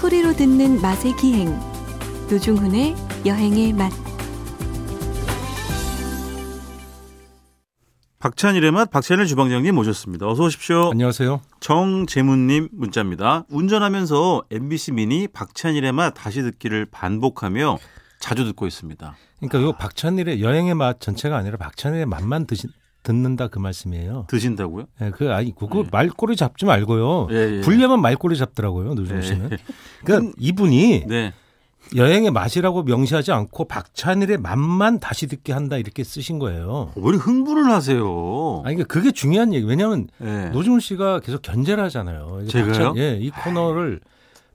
소리로 듣는 맛의 기행 노중훈의 여행의 맛 박찬일의 맛 박찬일 주방장님 모셨습니다. 어서 오십시오. 안녕하세요. 정재문님 문자입니다. 운전하면서 MBC 미니 박찬일의 맛 다시 듣기를 반복하며 자주 듣고 있습니다. 그러니까 요 박찬일의 여행의 맛 전체가 아니라 박찬일의 맛만 드시, 듣는다 그 말씀이에요. 드신다고요? 예, 그 아니 그거 네. 말꼬리 잡지 말고요. 예, 예. 불려면 말꼬리 잡더라고요. 노중 네. 씨는. 그러니까 이분이 네. 여행의 맛이라고 명시하지 않고 박찬일의 맛만 다시 듣게 한다 이렇게 쓰신 거예요. 왜 이렇게 흥분을 하세요? 아니 그러니까 그게 중요한 얘기. 왜냐하면 네. 노중훈 씨가 계속 견제를 하잖아요. 제가요? 박찬- 예, 이 코너를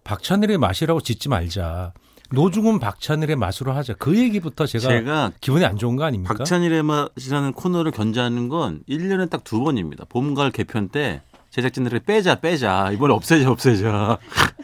박찬일의 맛이라고 짓지 말자. 노중훈 박찬일의 맛으로 하자. 그 얘기부터 제가, 제가 기분이 안 좋은 거 아닙니까? 박찬일의 맛이라는 코너를 견제하는 건 1년에 딱 두 번입니다. 봄, 가을 개편 때 제작진들이 빼자 빼자 이번에 없애자 없애자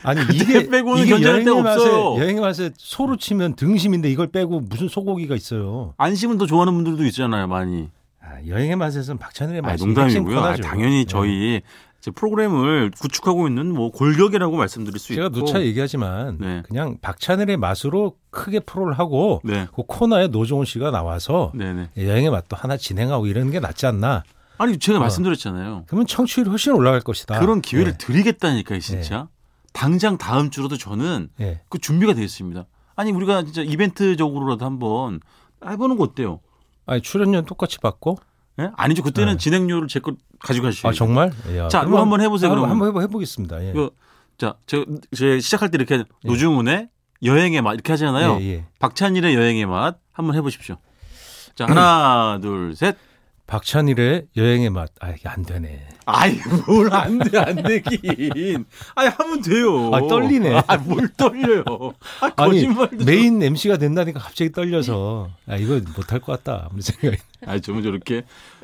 아니 이게 빼고는 이게 견제할 데가 없어요. 여행의 맛에 소로 치면 등심인데 이걸 빼고 무슨 소고기가 있어요. 안심은 더 좋아하는 분들도 있잖아요 많이 아, 여행의 맛에서는 박찬일의 아, 맛이 농담이고요. 아, 핵심 코너죠. 당연히 네. 저희 이제 프로그램을 구축하고 있는 뭐 골격이라고 말씀드릴 수 제가 있고. 누차 얘기하지만 네. 그냥 박찬일의 맛으로 크게 프로를 하고 네, 그 코너에 노종훈 씨가 나와서 네, 네. 여행의 맛도 하나 진행하고 이러는 게 낫지 않나. 아니 제가 어. 말씀드렸잖아요. 그러면 청취율이 훨씬 올라갈 것이다. 그런 기회를 예, 드리겠다니까요, 진짜. 당장 다음 주로도 저는 예. 그 준비가 되어 있습니다. 아니 우리가 진짜 이벤트적으로라도 한번 해보는 거 어때요? 아니 출연료 똑같이 받고? 예? 아니죠. 그때는 네. 진행료를 제 거 가지고 가시죠. 아 정말? 야, 자, 그럼 한번 해보세요, 그러면. 한번 해보, 해보겠습니다. 예. 그, 자, 제, 제 시작할 때 이렇게 노중훈의 여행의 맛 이렇게 하잖아요. 예, 예. 박찬일의 여행의 맛 한번 해보십시오. 자, 하나, 둘, 셋. 박찬일의 여행의 맛. 아 이게 안 되네. 아이, 뭘 안 돼, 안 되긴. 아니, 하면 돼요. 아, 떨리네. 아, 뭘 떨려요. 아, 아니 거짓말도. 메인 MC가 된다니까 갑자기 떨려서 아 이거 못할 것 같다. 아무리 생각이. 아니, 저는 저렇게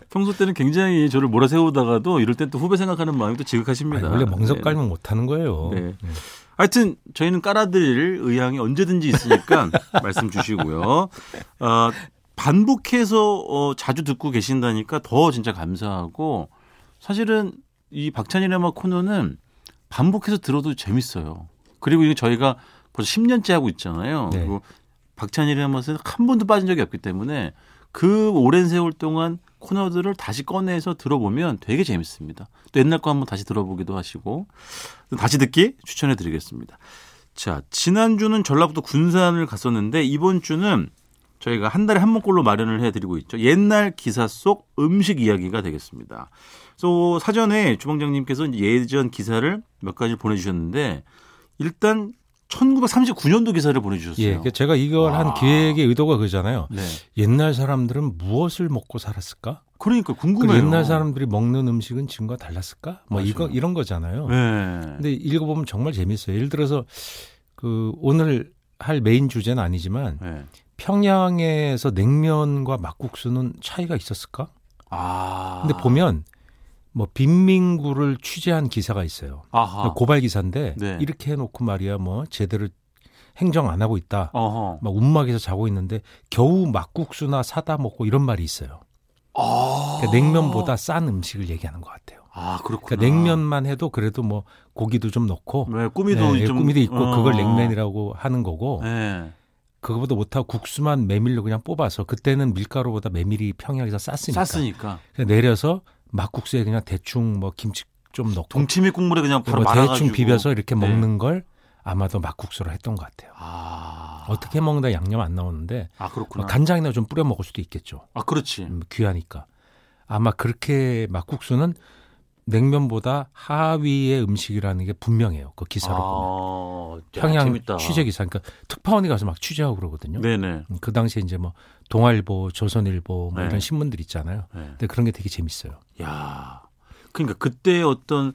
평소 때는 굉장히 저를 몰아세우다가도 이럴 땐또 후배 생각하는 마음이 또 지극하십니다. 아니, 원래 멍석 네. 깔면 못하는 거예요. 네. 하여튼 저희는 깔아드릴 의향이 언제든지 있으니까 말씀 주시고요. 어, 반복해서 어, 자주 듣고 계신다니까 더 진짜 감사하고 사실은 이 박찬일의 음악 코너는 반복해서 들어도 재밌어요. 그리고 이게 저희가 벌써 10년째 하고 있잖아요. 네. 그리고 박찬일의 음악은 한 번도 빠진 적이 없기 때문에 그 오랜 세월 동안 코너들을 다시 꺼내서 들어보면 되게 재밌습니다. 또 옛날 거 한번 다시 들어보기도 하시고 다시 듣기 추천해 드리겠습니다. 자, 지난주는 전라북도 군산을 갔었는데 이번 주는 저희가 한 달에 한 번꼴로 마련을 해 드리고 있죠. 옛날 기사 속 음식 이야기가 되겠습니다. 그래서 사전에 주방장님께서 예전 기사를 몇 가지 보내주셨는데 일단 1939년도 기사를 보내주셨어요. 예, 그러니까 제가 이걸 와. 한 기획의 의도가 그잖아요. 네. 옛날 사람들은 무엇을 먹고 살았을까? 그러니까 그 궁금해요. 옛날 사람들이 먹는 음식은 지금과 달랐을까? 뭐 맞아요. 이거 이런 거잖아요. 네. 근데 읽어보면 정말 재밌어요. 예를 들어서 그 오늘 할 메인 주제는 아니지만 네. 평양에서 냉면과 막국수는 차이가 있었을까? 아. 근데 보면 뭐 빈민구를 취재한 기사가 있어요. 아하. 고발 기사인데 네. 이렇게 해놓고 말이야 뭐 제대로 행정 안 하고 있다. 어허. 막 움막에서 자고 있는데 겨우 막국수나 사다 먹고 이런 말이 있어요. 아. 그러니까 냉면보다 싼 음식을 얘기하는 것 같아요. 아, 그렇구나. 그러니까 냉면만 해도 그래도 뭐 고기도 좀 넣고 네, 꾸미도 네, 좀 꾸미도 있고 어. 그걸 냉면이라고 하는 거고 네. 그거보다 못하고 국수만 메밀로 그냥 뽑아서 그때는 밀가루보다 메밀이 평양에서 쌌으니까 쌌으니까. 내려서 막국수에 그냥 대충 뭐 김치 좀 넣고 동치미 국물에 그냥 바로 뭐 대충 비벼서 이렇게 네. 먹는 걸 아마도 막국수로 했던 것 같아요. 아. 어떻게 먹는다 양념 안 나오는데 아, 그렇구나. 뭐 간장이나 좀 뿌려 먹을 수도 있겠죠. 아, 그렇지. 음, 귀하니까. 아마 그렇게 막국수는 냉면보다 하위의 음식이라는 게 분명해요. 그 기사로 보면. 아, 평양 재밌다. 취재 기사. 그러니까 특파원이 가서 막 취재하고 그러거든요. 네네. 음, 그 당시에 이제 뭐 동아일보, 조선일보 뭐 네. 이런 신문들 있잖아요. 네. 근데 그런 게 되게 재밌어요. 야. 그러니까 그때 어떤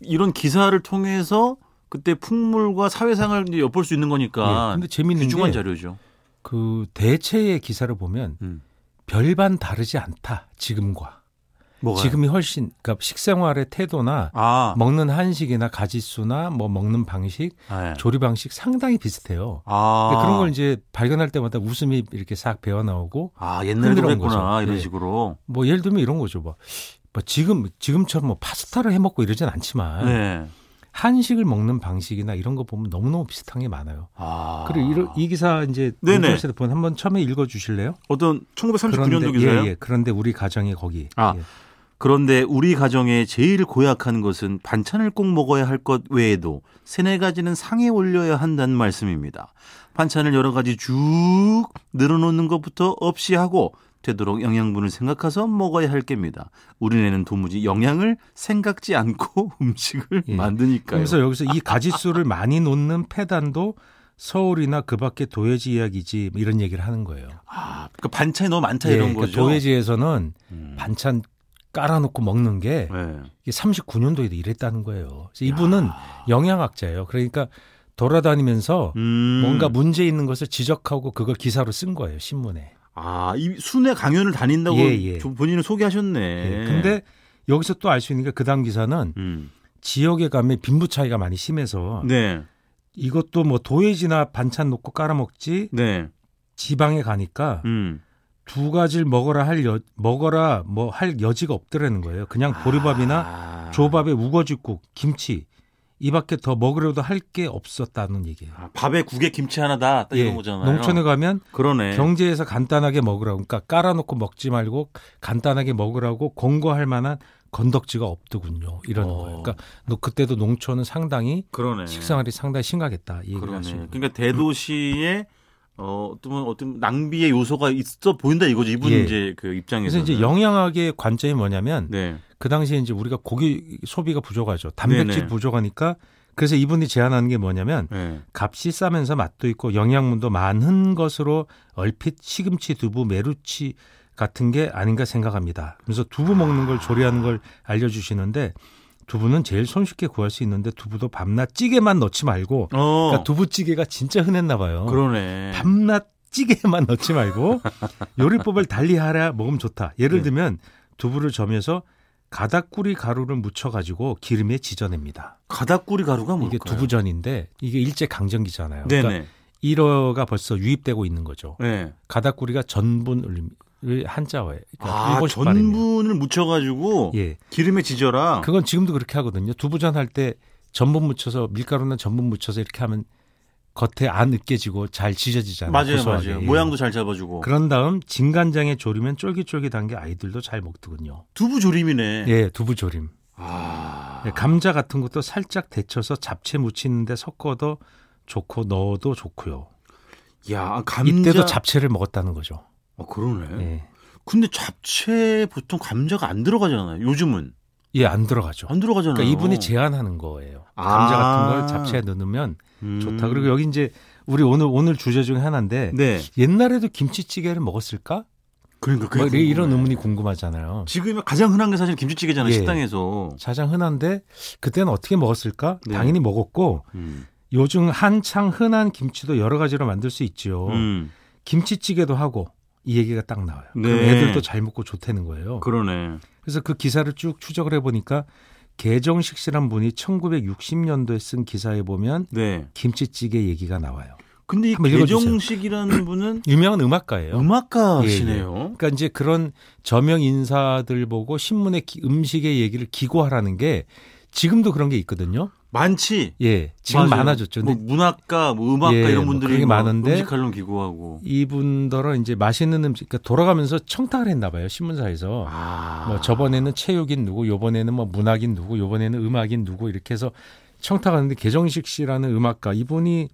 이런 기사를 통해서 그때 풍물과 사회상을 이제 엿볼 수 있는 거니까. 예, 근데 재밌는 귀중한 게 자료죠. 그 대체의 기사를 보면 음. 별반 다르지 않다. 지금과. 뭐가 지금이 훨씬 그러니까 식생활의 태도나 아, 먹는 한식이나 가짓수나 뭐 먹는 방식, 네. 조리 방식 상당히 비슷해요. 아. 그런 걸 이제 발견할 때마다 웃음이 이렇게 싹 배어 나오고 아, 흔들어온 그랬구나. 거죠. 이런 네. 식으로. 뭐 예를 들면 이런 거죠. 뭐, 뭐 지금 지금처럼 뭐 파스타를 해 먹고 이러진 않지만 네. 한식을 먹는 방식이나 이런 거 보면 너무너무 비슷한 게 많아요. 아. 그리고 이러- 이 기사 이제. 노조에서 본 한번 처음에 읽어 주실래요? 어떤 1939년도 그런데 기사요? 예, 예. 그런데 우리 가정이 거기. 아. 예. 그런데 우리 가정에 제일 고약한 것은 반찬을 꼭 먹어야 할 것 외에도 세네 가지는 상에 올려야 한다는 말씀입니다. 반찬을 여러 가지 쭉 늘어놓는 것부터 없이 하고 되도록 영양분을 생각해서 먹어야 할 겁니다. 우리네는 도무지 영양을 생각지 않고 음식을 예. 만드니까요. 그래서 여기서 이 가지수를 많이 놓는 폐단도 서울이나 그 밖에 도예지 이야기지 뭐 이런 얘기를 하는 거예요. 아, 그러니까 반찬이 너무 많다 예, 이런 그러니까 거죠. 도예지에서는 음. 반찬 깔아놓고 먹는 게 네. 이게 39년도에도 이랬다는 거예요. 이분은 영양학자예요. 그러니까 돌아다니면서 음. 뭔가 문제 있는 것을 지적하고 그걸 기사로 쓴 거예요 신문에. 아, 이 순회 강연을 다닌다고 예, 예. 좀 본인은 소개하셨네. 예. 근데 여기서 또 알 수 있는 게 그 다음 기사는 음. 지역에 가면 빈부 차이가 많이 심해서 네. 이것도 뭐 도예지나 반찬 놓고 깔아먹지 네. 지방에 가니까 음. 두 가지를 먹어라 할 여, 먹어라 뭐 할 여지가 없더라는 거예요. 그냥 보리밥이나 아. 조밥에 우거지국, 김치 이 밖에 더 먹으려도 할 게 없었다는 얘기예요. 아, 밥에 국에 김치 하나다 딱 예, 이런 거잖아요. 농촌에 가면 그러네. 경제에서 간단하게 먹으라고 그러니까 깔아놓고 먹지 말고 간단하게 먹으라고 권고할 만한 건덕지가 없더군요. 이러는 어. 거예요. 그러니까 너 그때도 농촌은 상당히 그러네. 식생활이 상당히 심각했다. 이 그러네. 그러니까 대도시에 어, 어떤 어떤 낭비의 요소가 있어 보인다 이거죠. 이분 예. 이제 그 입장에서. 그래서 이제 영양학의 관점이 뭐냐면 네. 그 당시에 이제 우리가 고기 소비가 부족하죠. 단백질 네네. 부족하니까 그래서 이분이 제안하는 게 뭐냐면 네. 값이 싸면서 맛도 있고 영양분도 많은 것으로 얼핏 시금치, 두부, 메루치 같은 게 아닌가 생각합니다. 그래서 두부 먹는 걸 조리하는 걸 알려주시는데 두부는 제일 손쉽게 구할 수 있는데 두부도 밤낮 찌개만 넣지 말고 어. 그러니까 두부찌개가 진짜 흔했나 봐요. 그러네. 밤낮 찌개만 넣지 말고 요리법을 달리하라 먹으면 좋다. 예를 네. 들면 두부를 점여서 가닥구리 가루를 묻혀 가지고 기름에 지져냅니다. 가닥구리 가루가 뭘까요? 이게 두부전인데 이게 일제 강점기잖아요. 네네. 그러니까 1어가 벌써 유입되고 있는 거죠. 네. 가닥구리가 전분을 한자어예요. 그러니까 아. 전분을 묻혀가지고 예, 기름에 지져라. 그건 지금도 그렇게 하거든요. 두부전 할 때 전분 묻혀서 밀가루나 전분 묻혀서 이렇게 하면 겉에 안 으깨지고 잘 지져지잖아요. 맞아요, 고소하게. 맞아요. 예. 모양도 잘 잡아주고. 그런 다음 진간장에 졸이면 쫄깃쫄깃한 게 아이들도 잘 먹더군요. 두부 조림이네. 예, 두부 조림. 아. 예, 감자 같은 것도 살짝 데쳐서 잡채 무치는데 섞어도 좋고 넣어도 좋고요. 야, 감자. 이때도 잡채를 먹었다는 거죠. 어, 그러네. 예. 근데 잡채 보통 감자가 안 들어가잖아요. 요즘은 예, 안 들어가죠. 안 들어가잖아요. 그러니까 이분이 제안하는 거예요. 아. 감자 같은 걸 잡채에 넣으면 음. 좋다. 그리고 여기 이제 우리 오늘 오늘 주제 중에 하나인데 네. 옛날에도 김치찌개를 먹었을까? 그러니까 뭐 이런. 의문이 궁금하잖아요. 지금 가장 흔한 게 사실 김치찌개잖아요. 예. 식당에서. 가장 흔한데 그때는 어떻게 먹었을까? 네. 당연히 먹었고 음. 요즘 한창 흔한 김치도 여러 가지로 만들 수 있죠. 음. 김치찌개도 하고 이 얘기가 딱 나와요. 그럼 네. 애들도 잘 먹고 좋다는 거예요. 그러네. 그래서 그 기사를 쭉 추적을 해보니까 개정식 씨란 분이 1960년도에 쓴 기사에 보면 네. 김치찌개 얘기가 나와요. 근데 이. 개정식이라는 분은 유명한 음악가예요. 음악가시네요. 그러니까 이제 그런 저명 인사들 보고 신문에 기- 음식의 얘기를 기고하라는 게 지금도 그런 게 있거든요. 많지. 예, 지금 맞아요. 많아졌죠. 뭐 문학가, 뭐 음악가 예, 이런 뭐 분들이 뭐 많은데 음식 칼럼 기고하고. 이분들은 이제 맛있는 음식, 그러니까 돌아가면서 청탁을 했나 봐요 신문사에서. 아. 뭐 저번에는 체육인 누구, 요번에는 뭐 문학인 누구, 요번에는 음악인 누구 이렇게 해서 청탁하는데 개정식 씨라는 음악가 이분이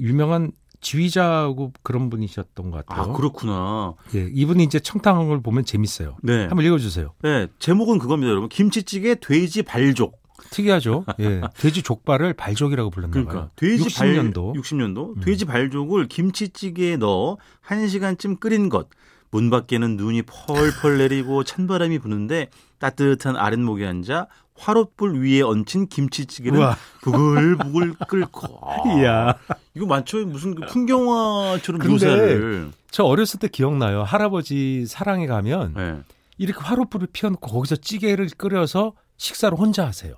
유명한 지휘자고 그런 분이셨던 것 아, 같아요. 그렇구나. 예, 이분이 이제 청탁한 걸 보면 재밌어요. 네. 한번 읽어주세요. 네. 제목은 그겁니다, 여러분. 김치찌개 돼지 발족. 특이하죠. 예, 돼지 족발을 발족이라고 불렀나 그러니까 봐요. 돼지 60년도. 발 60년도 음. 돼지 발족을 김치찌개에 넣어 1시간쯤 끓인 것. 문 밖에는 눈이 펄펄 내리고 찬바람이 부는데 따뜻한 아랫목에 앉아 화롯불 위에 얹힌 김치찌개를 우와. 부글부글 끓고. 아, 이야. 이거 맞죠? 무슨 그 풍경화처럼 묘사를. 저 어렸을 때 기억나요. 할아버지 사랑에 가면 네. 이렇게 화롯불을 피워놓고 거기서 찌개를 끓여서 식사를 혼자 하세요.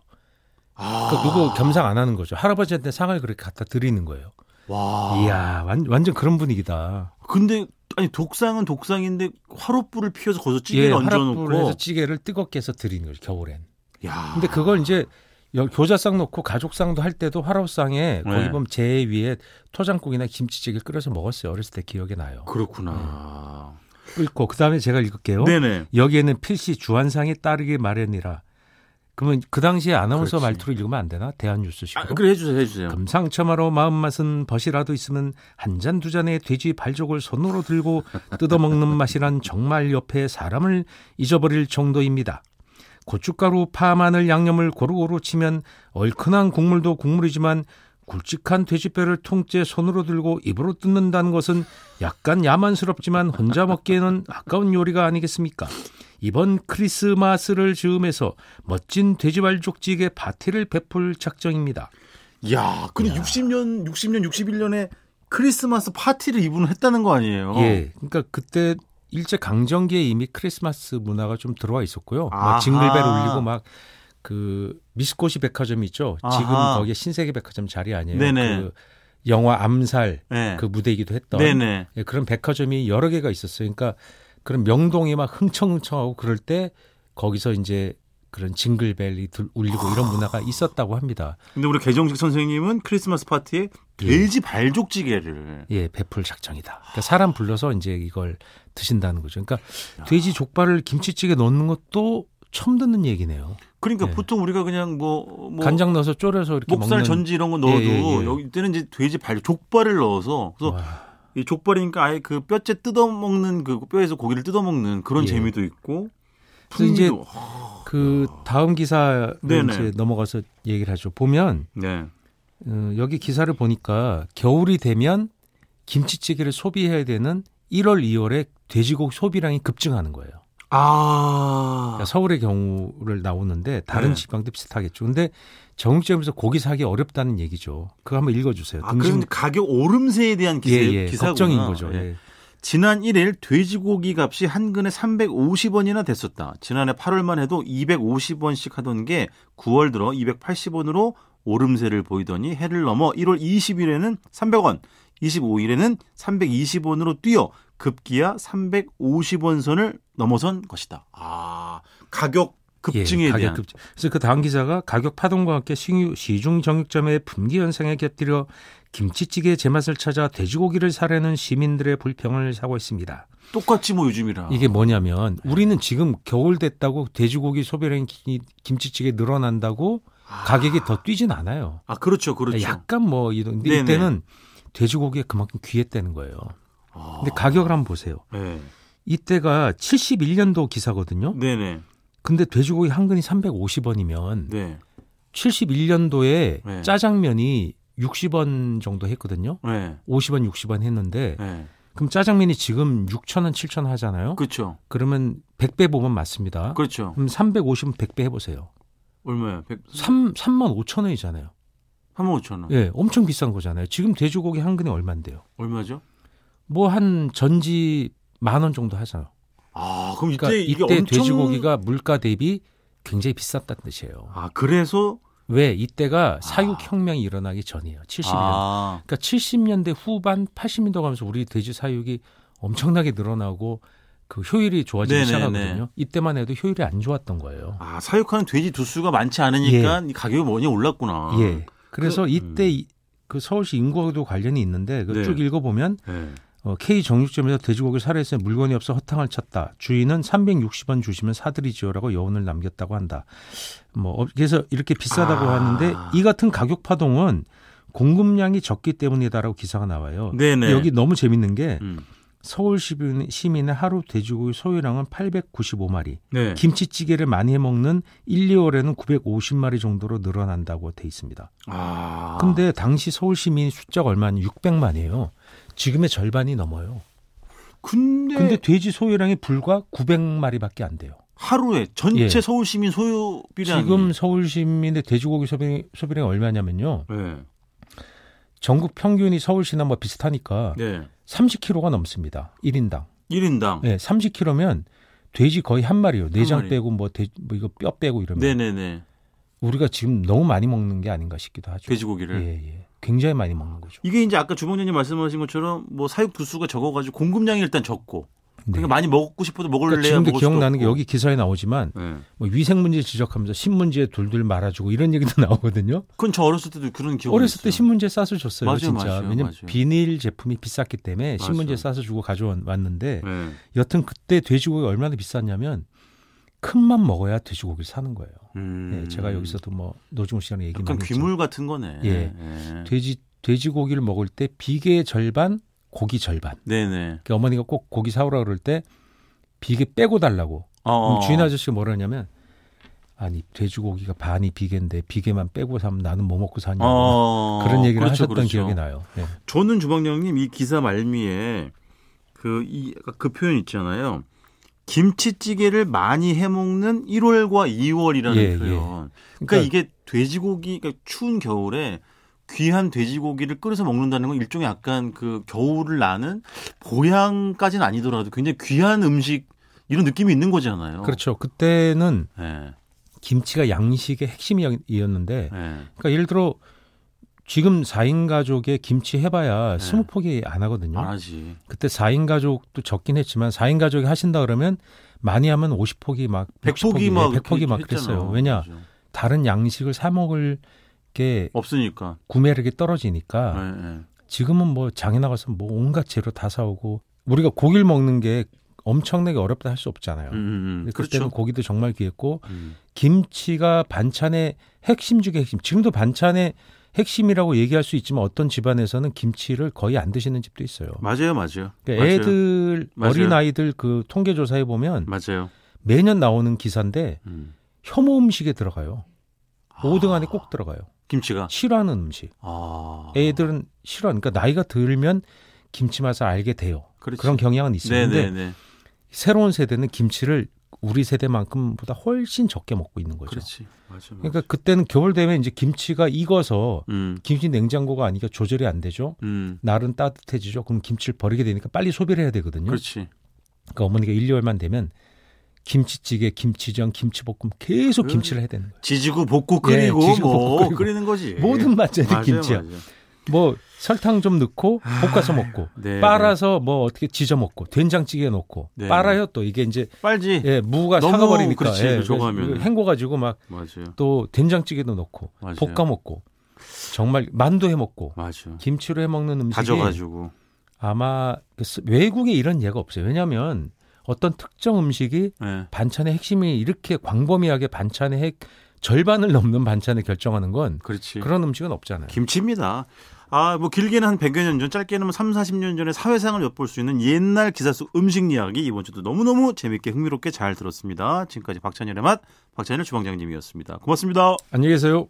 아. 그러니까 누구 겸상 안 하는 거죠. 할아버지한테 상을 그렇게 갖다 드리는 거예요. 와. 이야, 완, 완전 그런 분위기다. 근데 아니 독상은 독상인데 화롯불을 피워서 거기서 찌개를 예, 얹어놓고. 화롯불에서 찌개를 뜨겁게 해서 드리는 거죠. 겨울엔. 야. 근데 그걸 이제 여- 교자상 놓고 가족상도 할 때도 화로상에 거기 네. 보면 제 위에 토장국이나 김치찌개 끓여서 먹었어요. 어렸을 때 기억이 나요. 그렇구나. 끓고 그 다음에 제가 읽을게요. 네네. 여기에는 필시 주한상이 따르기 마련이라. 그러면 그 당시에 아나운서 그렇지. 말투로 읽으면 안 되나? 대한뉴스식으로. 아, 그래 해주세요, 해주세요. 금상첨화로 마음맛은 벗이라도 있으면 한 잔 두 잔의 돼지 발족을 손으로 들고 뜯어먹는 맛이란 정말 옆에 사람을 잊어버릴 정도입니다. 고춧가루, 파, 마늘, 양념을 고루고루 치면 얼큰한 국물도 국물이지만 굵직한 돼지뼈를 통째 손으로 들고 입으로 뜯는다는 것은 약간 야만스럽지만 혼자 먹기에는 아까운 요리가 아니겠습니까? 이번 크리스마스를 즈음해서 멋진 돼지발족찌개 파티를 베풀 작정입니다. 야, 근데 60년, 60년, 61년에 크리스마스 파티를 이분은 했다는 거 아니에요? 예. 그러니까 그때 일제 강점기에 이미 크리스마스 문화가 좀 들어와 있었고요. 아하. 막 징글벨 울리고 막 그 미스코시 백화점 있죠. 지금 아하. 거기에 신세계 백화점 자리 아니에요. 네네. 그 영화 암살 네. 그 무대이기도 했던 네네. 예, 그런 백화점이 여러 개가 있었어요. 그러니까 그런 명동이 막 흥청흥청하고 그럴 때 거기서 이제 그런 징글벨이 들- 울리고 이런 문화가 있었다고 합니다. 근데 우리 개정식 선생님은 크리스마스 파티에 돼지 발족찌개를. 예, 베풀 작정이다. 그러니까 사람 불러서 이제 이걸 드신다는 거죠. 그러니까 돼지 족발을 김치찌개 넣는 것도 처음 듣는 얘기네요. 그러니까 네. 보통 우리가 그냥 뭐, 뭐 간장 넣어서 졸여서 이렇게 목살 먹는 전지 이런 거 넣어도 예, 예, 예. 여기 때는 이제 돼지 발 족발을 넣어서 그래서 와, 이 족발이니까 아예 그 뼈째 뜯어 먹는 그 뼈에서 고기를 뜯어 먹는 그런 예. 재미도 있고 그래서 이제 풍미도 그 다음 기사를 네네. 이제 넘어가서 얘기를 하죠. 보면 네. 어, 여기 기사를 보니까 겨울이 되면 김치찌개를 소비해야 되는 1월, 2월에 돼지고기 소비량이 급증하는 거예요. 아. 그러니까 서울의 경우를 나오는데 다른 네. 지방도 비슷하겠죠. 근데 정육점에서 고기 사기 어렵다는 얘기죠. 그거 한번 읽어주세요. 아, 그럼 가격 오름세에 대한 기사, 예, 예, 기사구나. 걱정인 거죠. 예. 예. 지난 1일 돼지고기 값이 한 근에 350원이나 됐었다. 지난해 8월만 해도 250원씩 하던 게 9월 들어 280원으로 오름세를 보이더니 해를 넘어 1월 20일에는 300원, 25일에는 320원으로 뛰어 급기야 350원 선을 넘어선 것이다. 아, 가격 급증에 예, 가격 대한 급증. 그래서 그 다음 기사가 가격 파동과 함께 시중 정육점의 분기 현상에 곁들여 김치찌개의 제맛을 찾아 돼지고기를 사려는 시민들의 불평을 사고 있습니다. 똑같지 뭐 요즘이라. 이게 뭐냐면 우리는 지금 겨울 됐다고 돼지고기 소비량이 기- 김치찌개 늘어난다고 가격이 더 뛰진 않아요. 아, 그렇죠. 그렇죠. 약간 뭐 이런 근데 네네. 이때는 돼지고기가 그만큼 귀했다는 거예요. 아. 근데 가격을 한번 보세요. 네. 이때가 71년도 기사거든요. 네네. 근데 돼지고기 한 근이 350원이면 네. 71년도에 네. 짜장면이 60원 정도 했거든요. 네. 50원, 60원 했는데 네. 그럼 짜장면이 지금 6,000원, 7,000원 하잖아요. 그렇죠. 그러면 100배 보면 맞습니다. 그렇죠. 그럼 350은 100배 해 보세요. 얼마야? 100, 3, 3만 5천 원이잖아요. 3만 5천 원. 예, 엄청 비싼 거잖아요. 지금 돼지고기 한 근에 얼마인데요? 얼마죠? 뭐 한 전지 만 원 정도 하잖아요. 아, 그럼 이때 그러니까 이게 이때 엄청 돼지고기가 물가 대비 굉장히 비쌌다는 뜻이에요. 아, 그래서 왜? 이때가 사육혁명이 일어나기 전이에요. 70년. 아, 그러니까 70년대 후반 80년대 가면서 우리 돼지 사육이 엄청나게 늘어나고 그 효율이 좋아지기 네네네. 시작하거든요. 이때만 해도 효율이 안 좋았던 거예요. 아, 사육하는 돼지 두수가 많지 않으니까 이 가격이 많이 올랐구나. 예. 그래서 그- 이때 이- 그 서울시 인구와도 관련이 있는데 그 네. 쭉 읽어보면 네. 어, K 정육점에서 돼지고기를 살해했으면 물건이 없어 허탕을 쳤다. 주인은 360원 주시면 사드리지요라고 여운을 남겼다고 한다. 뭐 어, 그래서 이렇게 비싸다고 아. 하는데 이 같은 가격 파동은 공급량이 적기 때문이다라고 기사가 나와요. 네네. 여기 너무 재밌는 게 음. 서울 시민- 시민의 하루 돼지고기 소유량은 895마리, 네. 김치찌개를 많이 해 먹는 1, 2월에는 950마리 정도로 늘어난다고 돼 있습니다. 아. 근데 당시 서울 시민 숫자가 얼마냐? 600만이에요. 지금의 절반이 넘어요. 근데, 근데 돼지 소유량이 불과 900마리밖에 안 돼요. 하루에 전체 예. 서울 시민 소유비량이 지금 서울 시민의 돼지고기 소비, 소비량이 얼마냐면요. 네. 전국 평균이 서울시나 뭐 비슷하니까 네. 30kg가 넘습니다. 1인당. 1인당. 네, 30kg면 돼지 거의 한 마리요. 내장 마리. 빼고 뭐, 돼, 뭐 이거 뼈 빼고 이러면 네네네. 우리가 지금 너무 많이 먹는 게 아닌가 싶기도 하죠. 돼지고기를. 예, 예. 굉장히 많이 먹는 거죠. 이게 이제 아까 주방장님 말씀하신 것처럼 뭐 사육 두수가 적어가지고 공급량이 일단 적고 그러니까 많이 먹고 싶어도 먹을래야 그러니까 지금도 기억나는 게. 여기 기사에 나오지만 네. 뭐 위생 문제 지적하면서 신문지에 둘둘 말아주고 이런 얘기도 나오거든요. 그건 저 어렸을 때도 그런 기억이 어렸을 때 있어요. 신문지에 싸서 줬어요, 맞아요, 진짜. 맞아요, 왜냐면 맞아요. 비닐 제품이 비쌌기 때문에. 신문지에 싸서 주고 가져왔는데 네. 여튼 그때 돼지고기 가 얼마나 비쌌냐면 큰맘 먹어야 돼지고기를 사는 거예요. 음. 예, 제가 여기서도 뭐 노중훈 씨랑 얘기 약간 많이 했죠. 귀물 같은 거네. 예. 예. 돼지 돼지고기를 먹을 때 비계 절반, 고기 절반. 네네. 그러니까 어머니가 꼭 고기 사오라 그럴 때 비계 빼고 달라고. 어, 그럼 어. 주인 아저씨가 뭐라 하냐면 아니 돼지고기가 반이 비계인데 비계만 빼고 사면 나는 뭐 먹고 사냐. 어, 그런 얘기를 그렇죠, 하셨던 그렇죠. 기억이 나요. 예. 저는 주방장님 이 기사 말미에 그, 이, 그 표현 있잖아요. 김치찌개를 많이 해먹는 1월과 2월이라는 예, 표현. 예. 그러니까, 그러니까 이게 돼지고기, 그러니까 추운 겨울에 귀한 돼지고기를 끓여서 먹는다는 건 일종의 약간 그 겨울을 나는 보양까지는 아니더라도 굉장히 귀한 음식 이런 느낌이 있는 거잖아요. 그렇죠. 그때는 예, 김치가 양식의 핵심이었는데 예. 그러니까 예를 들어 지금 4인 가족에 김치 해봐야 네. 20포기 안 하거든요. 안 하지. 그때 4인 가족도 적긴 했지만 4인 가족이 하신다 그러면 많이 하면 50포기 막 100포기 막 100포기 막 그랬어요. 했잖아. 왜냐 그죠. 다른 양식을 사 먹을 게 없으니까. 구매력이 떨어지니까 예, 예. 지금은 뭐 장에 나가서 뭐 온갖 재료 다 사오고 우리가 고기를 먹는 게 엄청나게 어렵다 할 수 없잖아요. 음, 음, 음. 근데 그렇죠. 그때는 고기도 정말 귀했고 음. 김치가 반찬의 핵심 중에 핵심. 지금도 반찬의 핵심이라고 얘기할 수 있지만 어떤 집안에서는 김치를 거의 안 드시는 집도 있어요. 맞아요, 맞아요. 그러니까 맞아요. 애들 맞아요. 어린 아이들 그 통계 조사해 보면 맞아요. 매년 나오는 기사인데 음. 혐오 음식에 들어가요. 아. 5등 안에 꼭 들어가요. 김치가. 싫어하는 음식. 아. 애들은 싫어. 그러니까 나이가 들면 김치 맛을 알게 돼요. 그렇지. 그런 경향은 있어요. 근데 네네네. 새로운 세대는 김치를 우리 세대만큼보다 훨씬 적게 먹고 있는 거죠. 그렇지. 맞아. 맞아. 그러니까 그때는 겨울 되면 이제 김치가 익어서 음. 김치 냉장고가 아니니까 조절이 안 되죠. 음. 날은 따뜻해지죠. 그럼 김치를 버리게 되니까 빨리 소비를 해야 되거든요. 그렇지. 그러니까 어머니가 1, 2월만 되면 김치찌개, 김치전, 김치볶음 계속 그- 김치를 해야 되는 거예요. 지지고 볶고 예, 끓이고 지지고 뭐 끓이고. 끓이는 거지. 모든 맞아요, 김치야. 맞아요. 뭐 설탕 좀 넣고 볶아서 먹고 네, 빨아서 뭐 어떻게 지져 먹고 된장찌개 넣고 네. 빨아요 또 이게 이제 네. 빨지. 예, 무가 너무 사가버리니까 그렇지, 예, 저거 그래서 하면은. 헹궈 가지고 막또 맞아요. 된장찌개도 넣고 맞아요. 볶아 먹고 정말 만두 해 먹고 맞아. 김치로 해 먹는 음식이 다져가지고. 아마 그 스- 외국에 이런 예가 없어요. 왜냐하면 어떤 특정 음식이 네. 반찬의 핵심이 이렇게 광범위하게 반찬의 핵 절반을 넘는 반찬을 결정하는 건 그렇지. 그런 음식은 없잖아요. 김치입니다. 아, 뭐 길게는 한 100여 년 전, 짧게는 뭐 3, 40년 전의 사회상을 엿볼 수 있는 옛날 기사 속 음식 이야기 이번 주도 너무너무 재밌게 흥미롭게 잘 들었습니다. 지금까지 박찬일의 맛 박찬일 주방장님이었습니다. 고맙습니다. 안녕히 계세요.